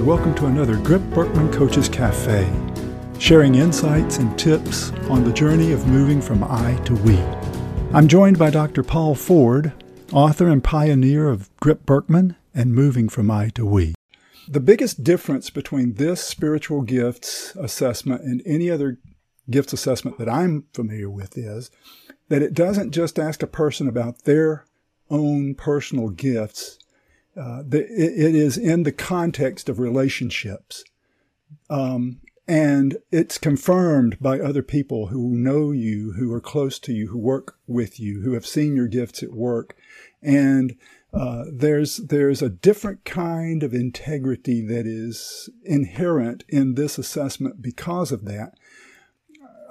and welcome to another Grip Birkman Coaches Cafe, sharing insights and tips on the journey of moving from I to we. I'm joined by Dr. Paul Ford, author and pioneer of Grip Birkman and Moving from I to We. The biggest difference between this spiritual gifts assessment and any other gifts assessment that I'm familiar with is that it doesn't just ask a person about their own personal gifts. Uh, the, it, it is in the context of relationships. Um, and it's confirmed by other people who know you, who are close to you, who work with you, who have seen your gifts at work. And uh, there's there's a different kind of integrity that is inherent in this assessment because of that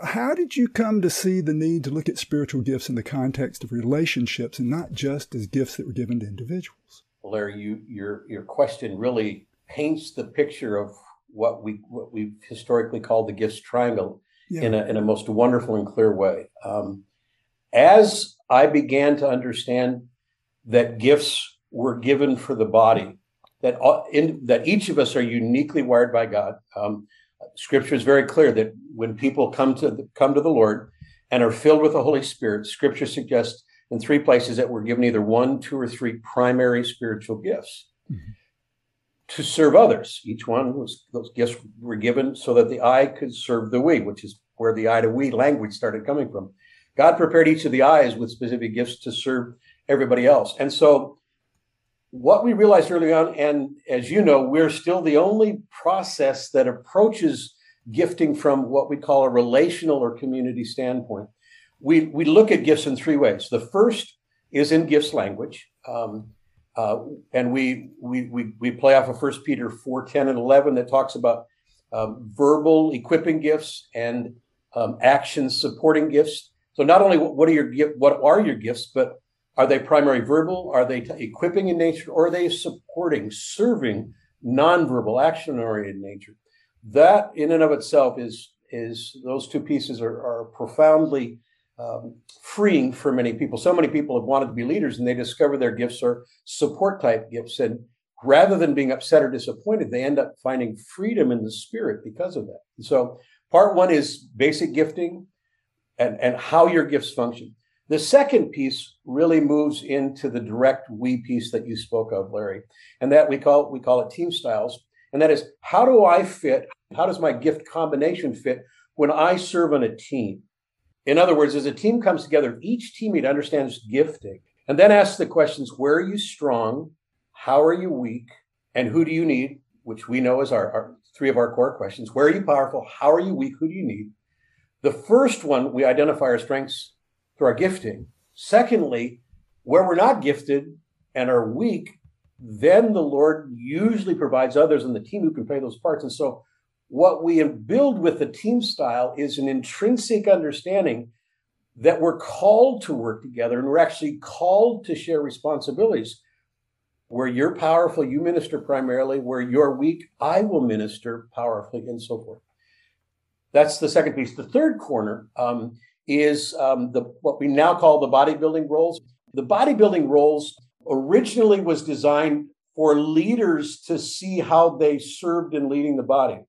how did you come to see the need to look at spiritual gifts in the context of relationships and not just as gifts that were given to individuals? Larry, you, your your question really paints the picture of what we what we've historically called the gifts triangle yeah. in a in a most wonderful and clear way. Um, as I began to understand that gifts were given for the body, that all, in, that each of us are uniquely wired by God. Um, Scripture is very clear that when people come to the, come to the Lord and are filled with the Holy Spirit, Scripture suggests in three places that we're given either one, two, or three primary spiritual gifts mm-hmm. to serve others. Each one was those gifts were given so that the I could serve the we, which is where the I to we language started coming from. God prepared each of the eyes with specific gifts to serve everybody else, and so what we realized early on, and as you know, we're still the only process that approaches gifting from what we call a relational or community standpoint. We, we look at gifts in three ways. The first is in gifts language. Um, uh, and we, we, we, we play off of 1 Peter 4 10 and 11 that talks about um, verbal equipping gifts and um, action supporting gifts. So not only what are your what are your gifts, but are they primary verbal? Are they equipping in nature? Or are they supporting, serving, nonverbal, action oriented nature? That, in and of itself, is is those two pieces are, are profoundly um, freeing for many people. So many people have wanted to be leaders, and they discover their gifts are support type gifts, and rather than being upset or disappointed, they end up finding freedom in the spirit because of that. so, part one is basic gifting and, and how your gifts function. The second piece really moves into the direct we piece that you spoke of, Larry, and that we call we call it team styles, and that is how do I fit? How does my gift combination fit when I serve on a team? In other words, as a team comes together, each teammate understands gifting and then asks the questions: Where are you strong? How are you weak? And who do you need? Which we know is our, our three of our core questions. Where are you powerful? How are you weak? Who do you need? The first one, we identify our strengths through our gifting. Secondly, where we're not gifted and are weak, then the Lord usually provides others in the team who can play those parts. And so, what we build with the team style is an intrinsic understanding that we're called to work together and we're actually called to share responsibilities. Where you're powerful, you minister primarily. Where you're weak, I will minister powerfully, and so forth. That's the second piece. The third corner um, is um, the what we now call the bodybuilding roles. The bodybuilding roles originally was designed for leaders to see how they served in leading the body.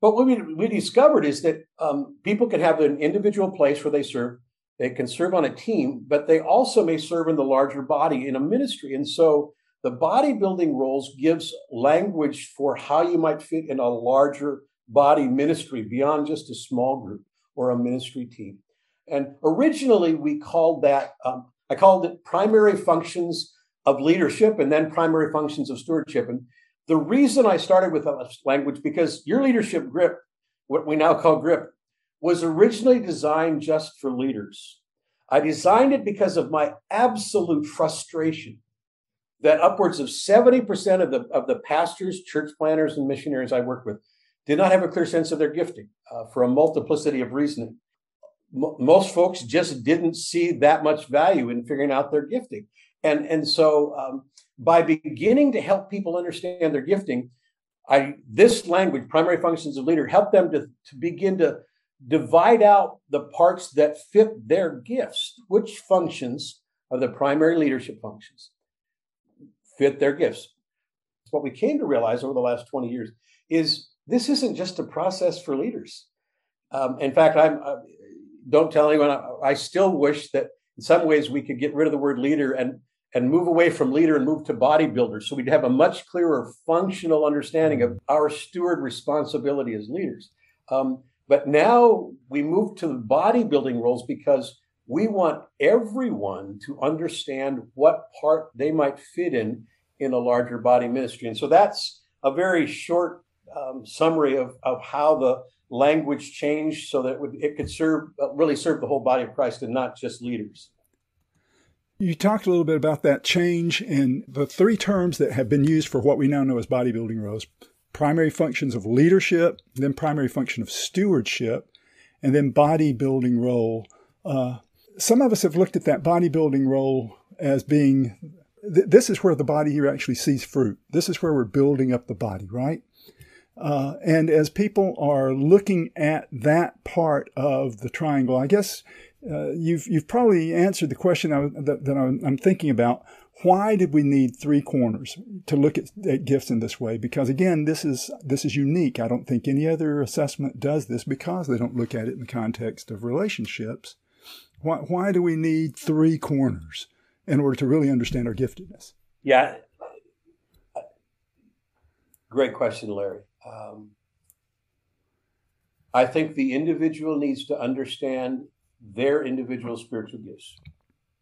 But what we, we discovered is that um, people can have an individual place where they serve. They can serve on a team, but they also may serve in the larger body in a ministry. And so the bodybuilding roles gives language for how you might fit in a larger body ministry beyond just a small group or a ministry team. And originally, we called that, um, I called it primary functions of leadership and then primary functions of stewardship. And the reason I started with that language, because your leadership grip, what we now call grip, was originally designed just for leaders. I designed it because of my absolute frustration that upwards of 70% of the, of the pastors, church planners, and missionaries I work with did not have a clear sense of their gifting uh, for a multiplicity of reasoning most folks just didn't see that much value in figuring out their gifting. And, and so um, by beginning to help people understand their gifting, I, this language, primary functions of leader, help them to, to begin to divide out the parts that fit their gifts. Which functions are the primary leadership functions? Fit their gifts. what we came to realize over the last 20 years is this isn't just a process for leaders. Um, in fact, I'm uh, don't tell anyone. I, I, still wish that in some ways we could get rid of the word leader and and move away from leader and move to bodybuilder, so we'd have a much clearer functional understanding of our steward responsibility as leaders. Um, but now we move to the bodybuilding roles because we want everyone to understand what part they might fit in in a larger body ministry. And so that's a very short um, summary of, of how the language changed so that it, would, it could serve uh, really serve the whole body of Christ and not just leaders. You talked a little bit about that change in the three terms that have been used for what we now know as bodybuilding roles primary functions of leadership, then primary function of stewardship, and then bodybuilding role. Uh, some of us have looked at that bodybuilding role as being th- this is where the body here actually sees fruit. This is where we're building up the body, right? Uh, and as people are looking at that part of the triangle, I guess uh, you've you've probably answered the question I, that, that I'm thinking about. Why did we need three corners to look at, at, gifts in this way? Because again, this is this is unique. I don't think any other assessment does this because they don't look at it in the context of relationships. Why why do we need three corners in order to really understand our giftedness? Yeah, great question, Larry. Um, I think the individual needs to understand their individual spiritual gifts.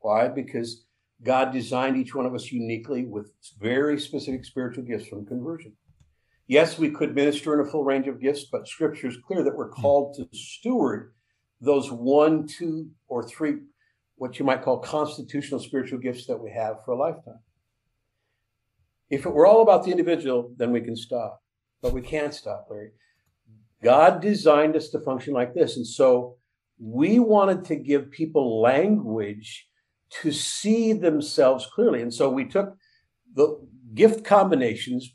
Why? Because God designed each one of us uniquely with very specific spiritual gifts from conversion. Yes, we could minister in a full range of gifts, but scripture is clear that we're called to steward those one, two, or three, what you might call constitutional spiritual gifts that we have for a lifetime. If it were all about the individual, then we can stop but we can't stop, Larry. God designed us to function like this. And so we wanted to give people language to see themselves clearly. And so we took the gift combinations,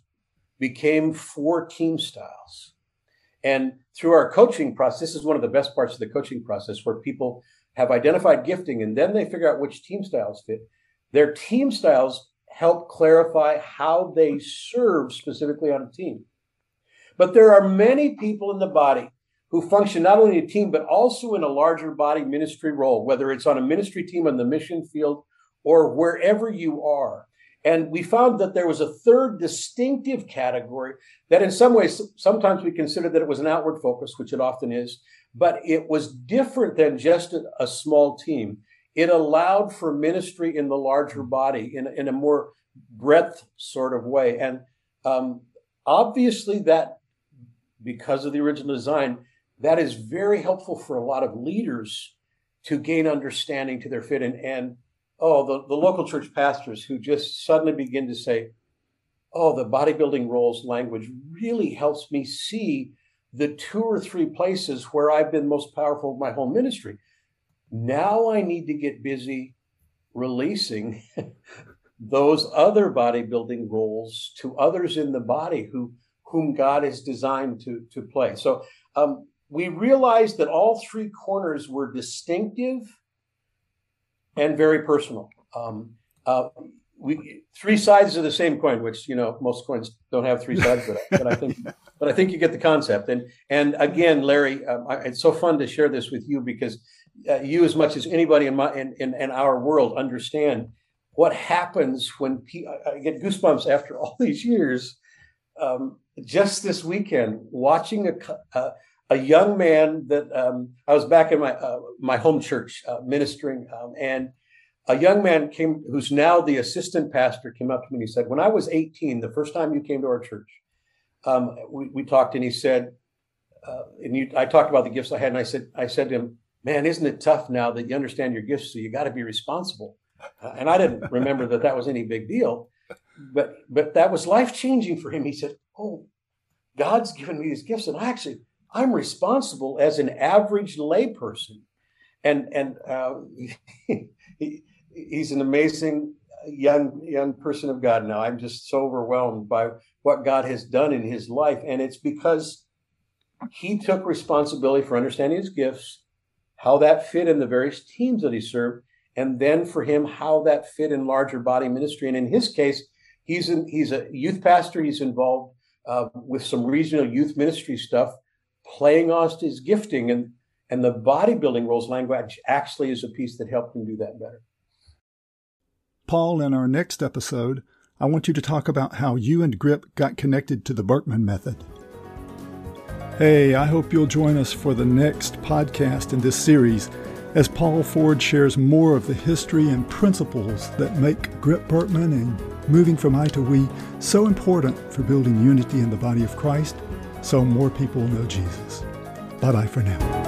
became four team styles. And through our coaching process, this is one of the best parts of the coaching process where people have identified gifting and then they figure out which team styles fit. Their team styles help clarify how they serve specifically on a team. But there are many people in the body who function not only in a team, but also in a larger body ministry role, whether it's on a ministry team on the mission field or wherever you are. And we found that there was a third distinctive category that, in some ways, sometimes we consider that it was an outward focus, which it often is, but it was different than just a, small team. It allowed for ministry in the larger body in, in a more breadth sort of way. And um, obviously, that because of the original design, that is very helpful for a lot of leaders to gain understanding to their fit. And, and oh, the, the local church pastors who just suddenly begin to say, oh, the bodybuilding roles language really helps me see the two or three places where I've been most powerful in my whole ministry. Now I need to get busy releasing those other bodybuilding roles to others in the body who whom God has designed to, to play. So um, we realized that all three corners were distinctive and very personal. Um, uh, we three sides of the same coin, which you know most coins don't have three sides, but, but I think but I think you get the concept. And and again, Larry, um, I, it's so fun to share this with you because uh, you, as much as anybody in my in, in, in our world, understand what happens when pe- I get goosebumps after all these years um, just this weekend watching a, a, a young man that um, I was back in my uh, my home church uh, ministering, um, and a young man came who's now the assistant pastor came up to me and he said, "When I was 18, the first time you came to our church, um, we, we, talked, and he said, uh, and you, I talked about the gifts I had, and I said, I said to him, "Man, isn't it tough now that you understand your gifts? So you got to be responsible." Uh, and I didn't remember that that was any big deal but but that was life changing for him. He said, "Oh, God's given me these gifts, and I actually I'm responsible as an average layperson." And and uh, he, he's an amazing young young person of God now. I'm just so overwhelmed by what God has done in his life, and it's because he took responsibility for understanding his gifts, how that fit in the various teams that he served, and then for him how that fit in larger body ministry. And in his case, He's in, he's a youth pastor. He's involved uh, with some regional youth ministry stuff, playing off his gifting and and the bodybuilding roles language actually is a piece that helped him do that better. Paul, in our next episode, I want you to talk about how you and Grip got connected to the Birkman method. Hey, I hope you'll join us for the next podcast in this series as Paul Ford shares more of the history and principles that make Grip Birkman and moving from I to we so important for building unity in the body of Christ so more people will know Jesus. Bye bye for now.